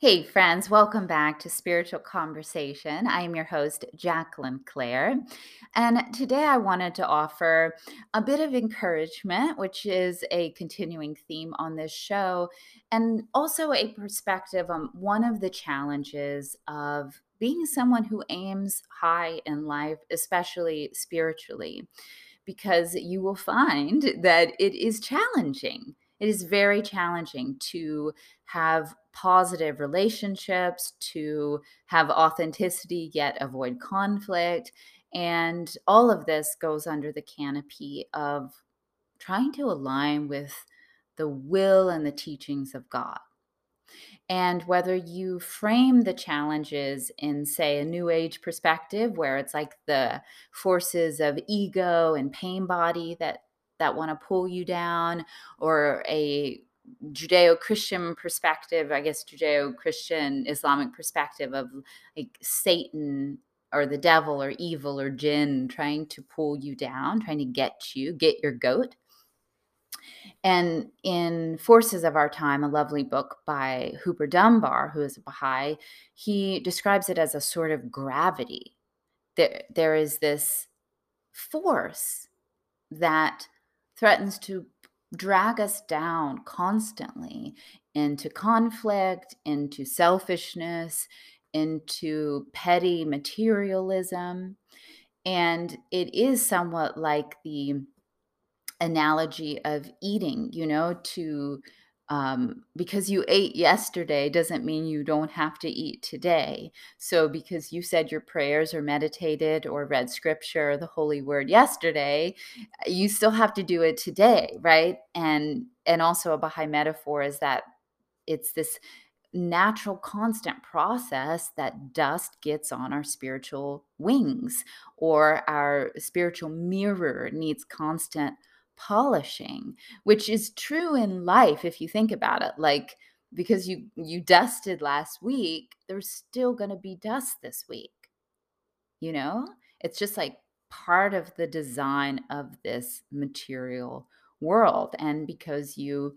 Hey, friends, welcome back to Spiritual Conversation. I am your host, Jacqueline Claire. And today I wanted to offer a bit of encouragement, which is a continuing theme on this show, and also a perspective on one of the challenges of being someone who aims high in life, especially spiritually, because you will find that it is challenging. It is very challenging to have positive relationships, to have authenticity yet avoid conflict. And all of this goes under the canopy of trying to align with the will and the teachings of God. And whether you frame the challenges in, say, a new age perspective, where it's like the forces of ego and pain body that that want to pull you down, or a Judeo Christian perspective, I guess Judeo Christian Islamic perspective of like Satan or the devil or evil or jinn trying to pull you down, trying to get you, get your goat. And in Forces of Our Time, a lovely book by Hooper Dunbar, who is a Baha'i, he describes it as a sort of gravity. There, there is this force that threatens to drag us down constantly into conflict, into selfishness, into petty materialism. And it is somewhat like the analogy of eating, you know, to um, because you ate yesterday doesn't mean you don't have to eat today. So, because you said your prayers or meditated or read scripture, the holy word yesterday, you still have to do it today, right? And and also a Baha'i metaphor is that it's this natural constant process that dust gets on our spiritual wings or our spiritual mirror needs constant polishing, which is true in life if you think about it. Like because you you dusted last week, there's still going to be dust this week. You know? It's just like part of the design of this material world and because you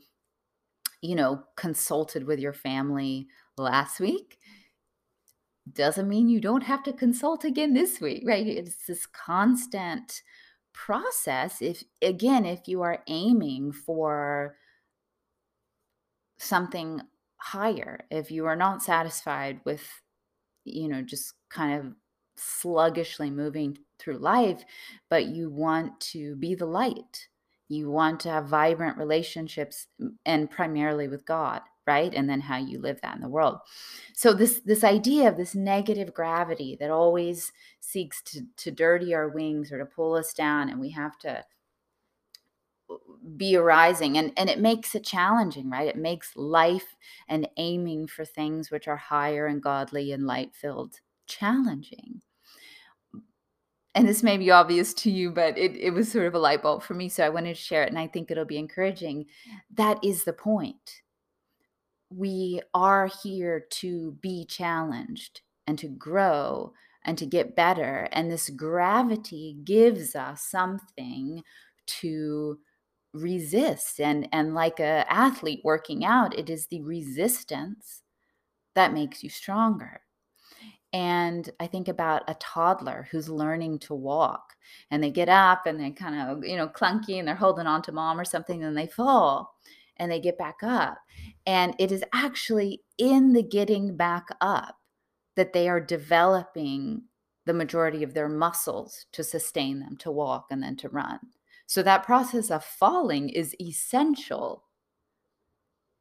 you know consulted with your family last week doesn't mean you don't have to consult again this week right it's this constant process if again if you are aiming for something higher if you are not satisfied with you know just kind of sluggishly moving through life but you want to be the light. You want to have vibrant relationships and primarily with god right? And then how you live that in the world. So this this idea of this negative gravity that always seeks to to dirty our wings or to pull us down and we have to be arising. And and it makes it challenging right? It makes life and aiming for things which are higher and godly and light filled challenging. And this may be obvious to you but it, it was sort of a light bulb for me so i wanted to share it and i think it'll be encouraging. That is the point we are here to be challenged and to grow and to get better. And this gravity gives us something to resist. And, and like a athlete working out, it is the resistance that makes you stronger. And I think about a toddler who's learning to walk and they get up and they kind of, you know, clunky and they're holding on to mom or something and they fall and they get back up. And it is actually in the getting back up that they are developing the majority of their muscles to sustain them to walk and then to run. So that process of falling is essential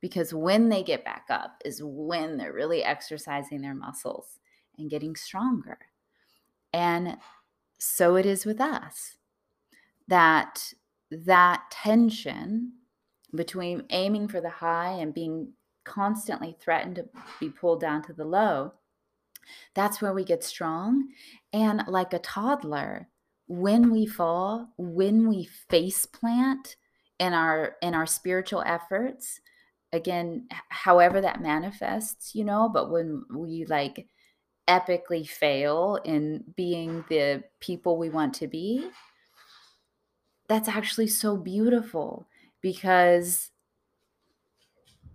because when they get back up is when they're really exercising their muscles and getting stronger. And so it is with us that that tension between aiming for the high and being constantly threatened to be pulled down to the low, that's where we get strong. And like a toddler, when we fall, when we face plant in our in our spiritual efforts, again, however that manifests, you know, but when we like epically fail in being the people we want to be, that's actually so beautiful because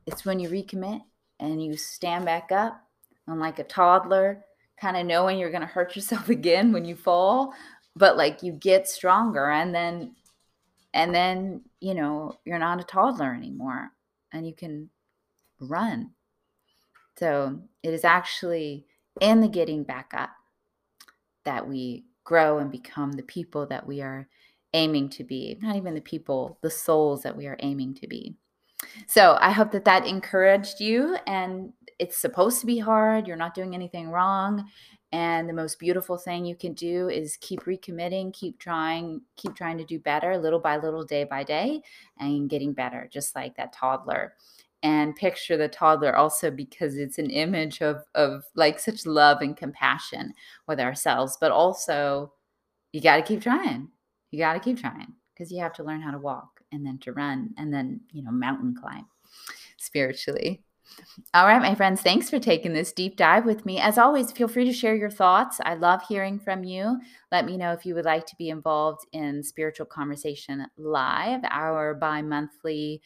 it's when you recommit and you stand back up and like a toddler, kind of knowing you're going to hurt yourself again when you fall, but like you get stronger and then and then, you know, you're not a toddler anymore and you can run. So, it is actually in the getting back up that we grow and become the people that we are aiming to be, not even the people, the souls that we are aiming to be. So I hope that that encouraged you. And it's supposed to be hard. You're not doing anything wrong. And the most beautiful thing you can do is keep recommitting, keep trying, keep trying to do better little by little, day by day, and getting better, just like that toddler. And picture the toddler also because it's an image of, of like such love and compassion with ourselves, but also you got to keep trying. You got to keep trying because you have to learn how to walk and then to run and then, you know, mountain climb spiritually. All right, my friends, thanks for taking this deep dive with me. As always, feel free to share your thoughts. I love hearing from you. Let me know if you would like to be involved in Spiritual Conversation Live, our bi monthly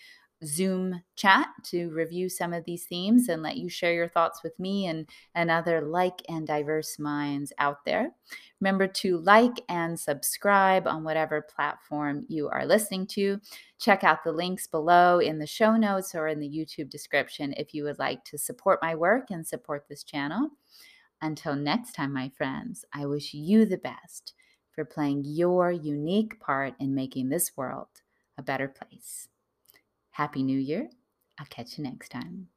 Zoom chat to review some of these themes and let you share your thoughts with me and, and other like and diverse minds out there. Remember to like and subscribe on whatever platform you are listening to. Check out the links below in the show notes or in the YouTube description if you would like to support my work and support this channel. Until next time, my friends, I wish you the best for playing your unique part in making this world a better place. Happy New Year. I'll catch you next time.